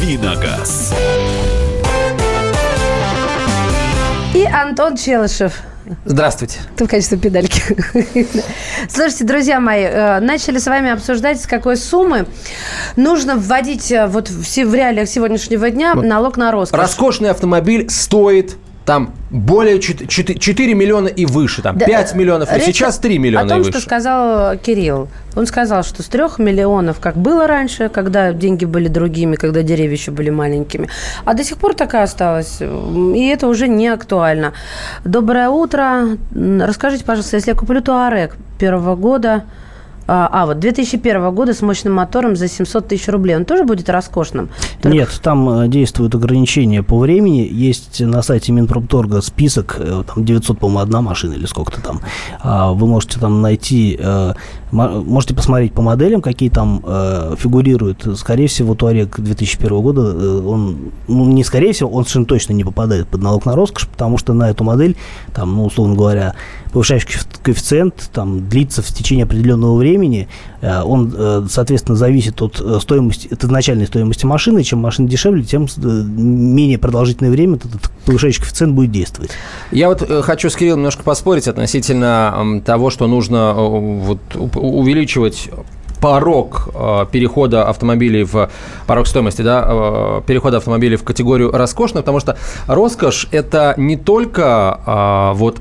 Давиногаз. И Антон Челышев. Здравствуйте. Ты в качестве педальки. Слушайте, друзья мои, э, начали с вами обсуждать, с какой суммы нужно вводить э, вот в реалиях сегодняшнего дня налог на роскошь. Роскошный автомобиль стоит там более 4, 4 миллиона и выше, там Да, 5 миллионов, и сейчас 3 миллиона О том, и что выше. сказал Кирилл. Он сказал, что с трех миллионов, как было раньше, когда деньги были другими, когда деревья еще были маленькими, а до сих пор такая осталась. И это уже не актуально. Доброе утро. Расскажите, пожалуйста, если я куплю Туарек первого года, а, а, вот 2001 года с мощным мотором за 700 тысяч рублей, он тоже будет роскошным? Только- Нет, там э, действуют ограничения по времени. Есть на сайте Минпромторга список, э, там 900, по-моему, одна машина или сколько-то там. А, Вы можете там найти, э, мо- можете посмотреть по моделям, какие там фигурируют. Скорее всего, Туарек 2001 года, он, ну, не скорее всего, он совершенно точно не попадает под налог на роскошь, потому что на эту модель, там, ну, условно говоря, повышающий коэф- коэффициент там длится в течение определенного времени. Э, Он, э, соответственно, зависит от э, стоимости, от изначальной стоимости машины. Чем машина дешевле, тем менее продолжительное время этот повышающий коэффициент будет действовать. Я вот хочу с Кириллом немножко поспорить относительно того, что нужно вот, увеличивать порог перехода автомобилей в порог стоимости, да, перехода автомобилей в категорию роскошных, потому что роскошь это не только э, вот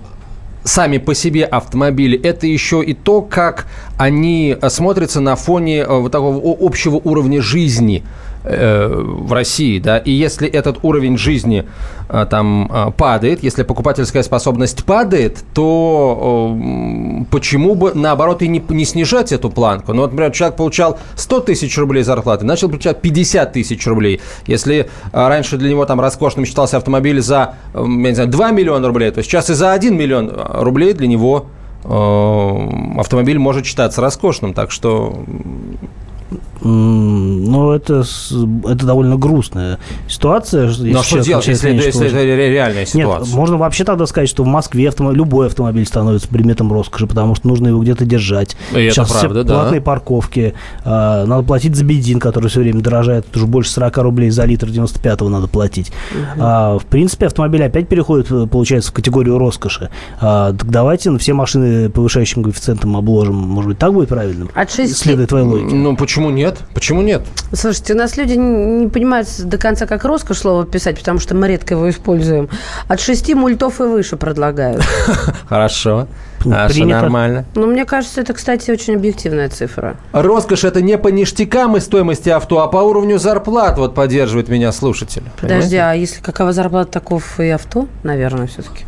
сами по себе автомобили, это еще и то, как они э, смотрятся на фоне э, вот такого общего уровня жизни э, в России, да, и если этот уровень жизни э, там э, падает, если покупательская способность падает, то почему бы наоборот и не, не снижать эту планку? Ну, вот, например, человек получал 100 тысяч рублей зарплаты, начал получать 50 тысяч рублей. Если раньше для него там роскошным считался автомобиль за, я не знаю, 2 миллиона рублей, то сейчас и за 1 миллион рублей для него автомобиль может считаться роскошным. Так что М, Ну, это, это довольно грустная ситуация. Ну, а что делать, если это- меньше если это реальная ситуация? Нет, можно вообще тогда сказать, что в Москве автомо- любой автомобиль становится предметом роскоши, потому что нужно его где-то держать. И это Сейчас все правда, да. платные парковки, а, надо платить за бензин, который все время дорожает, это уже больше 40 рублей за литр 95-го надо платить. А, в принципе, автомобиль опять переходит, э, получается, в категорию роскоши. А, так давайте на все машины повышающим коэффициентом обложим. Может быть, так будет правильным? От шести- Следуя твоей логике. Ну, почему нет? Почему нет? Слушайте, у нас люди не понимают до конца, как роскошь слово писать, потому что мы редко его используем. От шести мультов и выше предлагают. (laughs) Хорошо. Хорошо, Принято. нормально. Но мне кажется, это, кстати, очень объективная цифра. Роскошь это не по ништякам и стоимости авто, а по уровню зарплат, вот поддерживает меня слушатель. Подожди, Понимаете? а если какова зарплата, таков и авто, наверное, все-таки.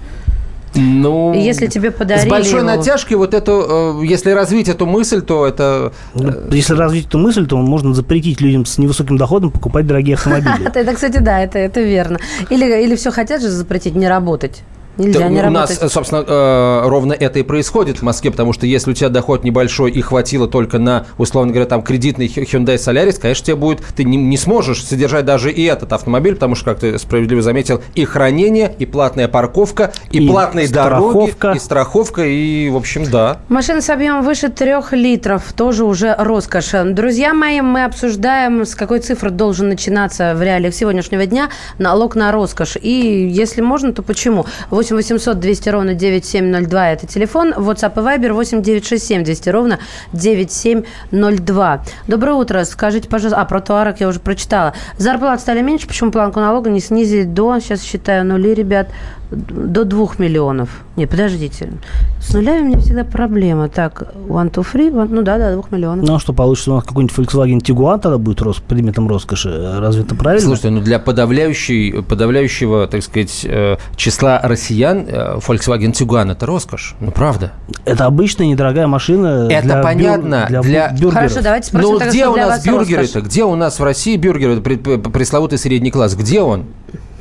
Ну, И если тебе подарили С большой его- натяжкой вот эту, э, если развить эту мысль, то это... Ну, Если развить эту мысль, то можно запретить людям с невысоким доходом покупать дорогие (laughs) автомобили. Это, это, кстати, да, это, это верно. Или, или все хотят же запретить не работать. Нельзя не у нас, работать. э, собственно, э, ровно это и происходит в Москве, потому что если у тебя доход небольшой и хватило только на, условно говоря, там кредитный Hy- Hyundai Solaris, конечно, тебе будет, ты не, не сможешь содержать даже и этот автомобиль, потому что, как ты справедливо заметил, и хранение, и платная парковка, и, И платные страховка. дороги, и страховка, и, в общем, да. Машина с объемом выше трех литров тоже уже роскошь. Друзья мои, мы обсуждаем, с какой цифры должен начинаться в реалиях сегодняшнего дня налог на роскошь. И если можно, то почему? 8 8 800 200 ровно 9702 – это телефон. WhatsApp и Viber 8 967 200 ровно 9702. Доброе утро. Скажите, пожалуйста... А, про Туарек я уже прочитала. Зарплаты стали меньше, почему планку налога не снизили до... Сейчас считаю нули, ребят до 2 миллионов. Не, подождите. С нулями у меня всегда проблема. Так, one, two, three, one, ну да, да, 2 миллионов. Ну, а что получится, у нас какой-нибудь Volkswagen Tiguan тогда будет рос, предметом роскоши. Разве это правильно? Слушайте, ну для подавляющей, подавляющего, так сказать, э, числа россиян э, Volkswagen Tiguan – это роскошь. Ну, правда. Это обычная недорогая машина Это для понятно. бюр- для, для бюргеров. Хорошо, давайте спросим Ну, тогда, где у нас бюргеры-то? Где у нас в России бюргеры, пресловутый средний класс? Где он?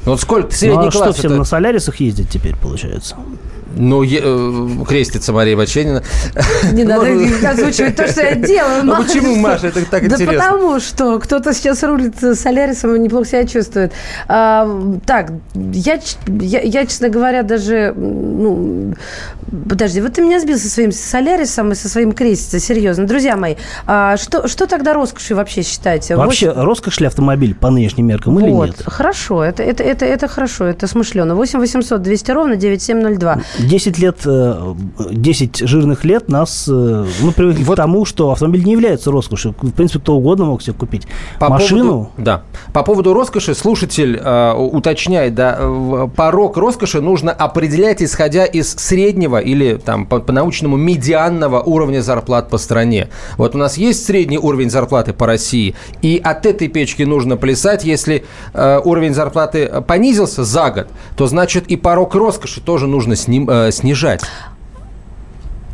Ну, Вот сколько Ну, средний а что, класс? всем это- на Солярисах ездить теперь, получается? Ну, е- э, крестится Мария Баченина. Не надо озвучивать то, что я делаю. Ну, почему. Маша, это так да интересно? потому что кто-то сейчас рулит Солярисом и неплохо себя чувствует. А, так, я, я, я, честно говоря, даже... Ну, подожди, вот ты меня сбил со своим Солярисом и со своим крестицем, серьезно. Друзья мои, а что, что тогда роскошью вообще считаете? Вообще, роскошь ли автомобиль по нынешним меркам или нет? хорошо, это, это, это, это хорошо, это смышленно. 8 800 200 ровно 9702. 10 лет, э, 10 жирных лет нас, э, мы привыкли к тому, что автомобиль не является роскошью. В принципе, кто угодно мог себе купить. По Машину, поводу- да. По поводу роскоши слушатель э, уточняет, да, э, порог роскоши нужно определять, исходя из среднего или там по, научному медианного уровня зарплат по стране. Вот у нас есть средний уровень зарплаты по России, и от этой печки нужно плясать. Если э, уровень зарплаты понизился за год, то значит и порог роскоши тоже нужно сним- э, снижать.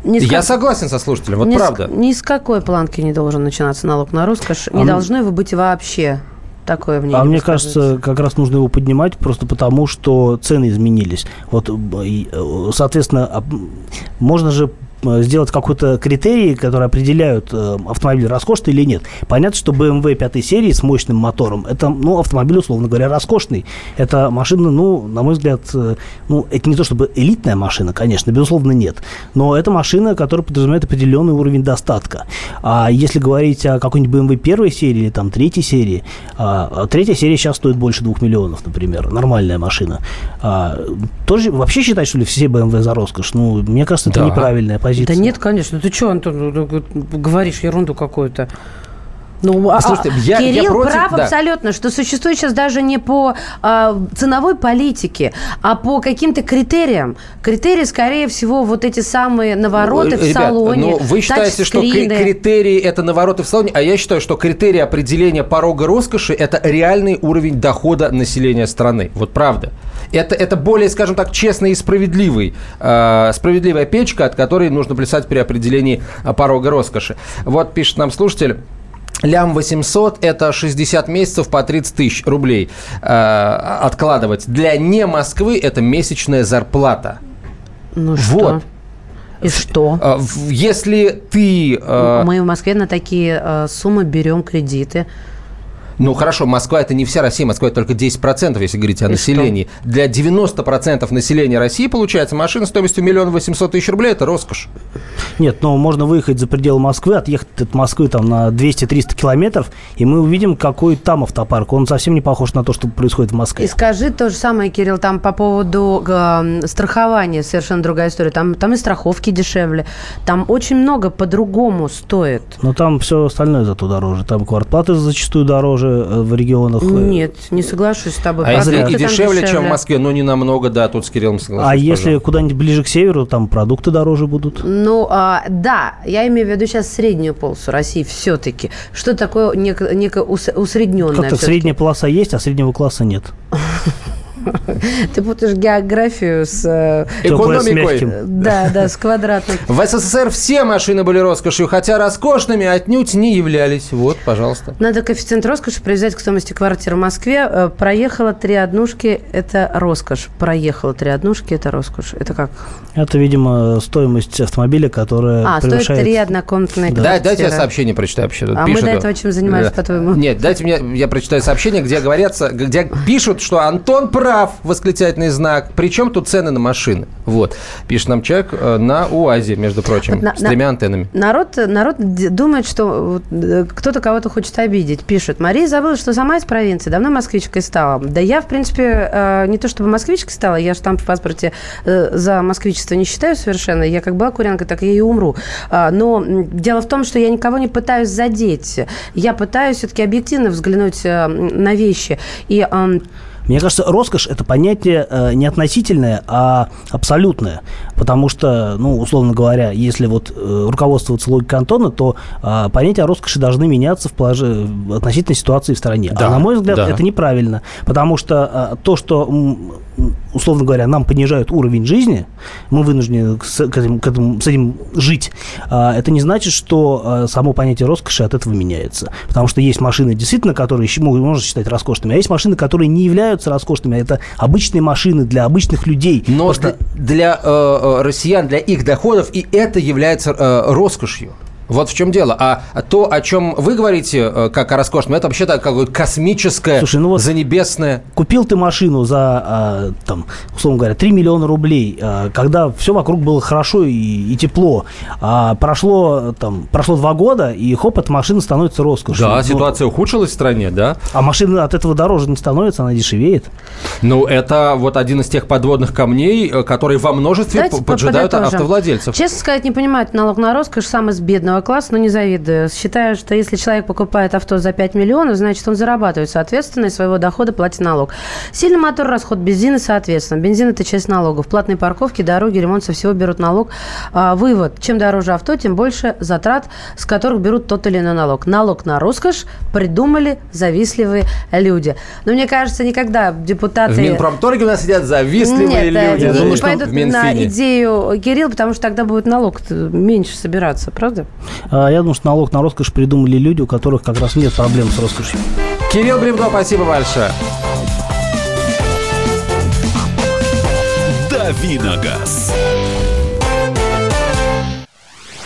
Ни с Я как- согласен со слушателем, вот ни с- правда. ни с какой планки не должен начинаться налог на роскошь. Не А м- должно его быть вообще. Такое мнение. А мне кажется, как раз нужно его поднимать просто потому, что цены изменились. Вот, э, э, соответственно, а, можно же сделать какой-то критерий, который определяют, э, автомобиль роскошный или нет. Понятно, что BMW 5 серии с мощным мотором, это, ну, автомобиль, условно говоря, роскошный. Это машина, ну, на мой взгляд, э, ну, это не то чтобы элитная машина, конечно, безусловно, нет. Но это машина, которая подразумевает определенный уровень достатка. А если говорить о какой-нибудь BMW первой серии или там третьей серии, а третья серия сейчас стоит больше двух миллионов, например, нормальная машина. А, тоже вообще считать, что ли, все BMW за роскошь? Ну, мне кажется, это Да. неправильная позиция. Да нет, конечно. Ты что, Антон, ну, ну, говоришь ерунду какую-то? Ну, а- Слушайте, я- я Кирилл против, прав да. абсолютно, что существует сейчас даже не по а, ценовой политике, а по каким-то критериям. Критерии, скорее всего, вот эти самые навороты в Ребят, салоне. ну, вы считаете, что критерии это навороты в салоне, а я считаю, что критерии определения порога роскоши это реальный уровень дохода населения страны. Вот правда. Это, это более, скажем так, честный и справедливый, э, справедливая печка, от которой нужно плясать при определении э, порога роскоши. Вот пишет нам слушатель. Лям 800 – это 60 месяцев по 30 тысяч рублей э, откладывать. Для не Москвы это месячная зарплата. Ну Вот. что? И что? Э, Если ты... э, Мы в Москве на такие э, суммы берем кредиты. Ну хорошо, Москва это не вся Россия, Москва это только 10%, если говорить о И населении. Для 90% населения России, получается, машина стоимостью миллион восемьсот тысяч рублей – это роскошь. Нет, но можно выехать за пределы Москвы, отъехать от Москвы там на 200-300 километров, и мы увидим, какой там автопарк. Он совсем не похож на то, что происходит в И Москве. скажи то же самое, Кирилл, там по поводу э, страхования совершенно другая история. Там, там и страховки дешевле. Там очень много по-другому стоит. Но там все остальное зато дороже. Там квартплаты зачастую дороже э, в регионах. Нет, не соглашусь с тобой. А если и там дешевле, чем в Москве, но не намного, да, тут с Кириллом соглашусь. А если пожалуйста. куда-нибудь ближе к северу, там продукты дороже будут. Ну, а, да, я имею в виду сейчас среднюю полосу России все-таки. Что такое неко, неко ус- усредненное? Как-то средняя полоса есть, а среднего класса нет. (laughs) Ты путаешь географию с... э, Экономикой. Да, да, с квадратным. В СССР все машины были роскошью, хотя роскошными отнюдь не являлись. Вот, пожалуйста. Надо коэффициент роскоши привязать к стоимости квартиры в Москве. Э, Проехала три однушки – это роскошь. Проехала три однушки – это роскошь. Это как? Это, видимо, стоимость автомобиля, которая А, стоит превышает... три однокомнатные Да. Квартиры. дайте я сообщение прочитаю вообще. Тут А мы до этого чем занимались, Да. по-твоему? Нет, дайте мне, я прочитаю сообщение, где говорятся, где пишут, что Антон прав. Прав, восклицательный знак. Причем тут цены на машины? Вот, пишет нам человек э, на УАЗе, между прочим, Вот на- с на- тремя антеннами. Народ, народ думает, что э, кто-то кого-то хочет обидеть. Пишет, Мария забыла, что сама из провинции, давно москвичкой стала. Да я, в принципе, э, не то чтобы москвичкой стала, я же там в паспорте за москвичество не считаю совершенно. Я как была курянкой, так я и умру. А, Но дело в том, что я никого не пытаюсь задеть. Я пытаюсь все-таки объективно взглянуть на вещи. И Мне кажется, роскошь это понятие э, не относительное, а абсолютное. Потому что, ну, условно говоря, если вот э, руководствоваться логикой Антона, то э, понятия о роскоши должны меняться в положи... относительно ситуации в стране. Да, а на мой взгляд, да. это неправильно. Потому что э, то, что, условно говоря, нам понижают уровень жизни, мы вынуждены с, к этим- к этому- с этим жить, а, это не значит, что э, само понятие роскоши от этого меняется. Потому что есть машины, действительно, которые могут- можно считать роскошными, а есть машины, которые не являются роскошными, а это обычные машины для обычных людей. Но Просто- для, для, э, э, россиян, для их доходов, и это является э, роскошью. Вот в чем дело. А то, о чем вы говорите, э, как о роскошном, это вообще-то какое-то космическое, Слушай, ну вот занебесное. Купил ты машину за, а, там, условно говоря, 3 миллиона рублей, а, когда все вокруг было хорошо и, и тепло. А прошло, там, прошло два года, и хоп, эта машина становится роскошью. Да, Ну, ситуация ухудшилась в стране, да. А машина от этого дороже не становится, она дешевеет. Ну, это вот один из тех подводных камней, э, которые во множестве Давайте поджидают подытожим. автовладельцев. Честно сказать, не понимаю налог на роскошь сам из бедного класса, но не завидую. Считаю, что если человек покупает авто за 5 миллионов, значит, он зарабатывает, соответственно, из своего дохода платит налог. Сильный мотор, расход бензина, соответственно. Бензин – это часть налогов. Платные парковки, дороги, ремонт со всего берут налог. А, вывод. Чем дороже авто, тем больше затрат, с которых берут тот или иной налог. Налог на роскошь придумали завистливые люди. Но мне кажется, никогда депутаты... В Минпромторге у нас сидят завистливые Нет, э, люди. не, Я думаю, не что пойдут на идею Кирилла, потому что тогда будет налог меньше собираться, правда? А, я думаю, что налог на роскошь придумали люди, у которых как раз нет проблем с роскошью. Кирилл Бревдо, спасибо большое. Давиногаз.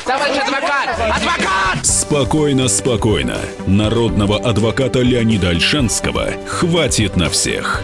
Товарищ адвокат! Адвокат! Спокойно, спокойно. Народного адвоката Леонида Альшанского хватит на всех.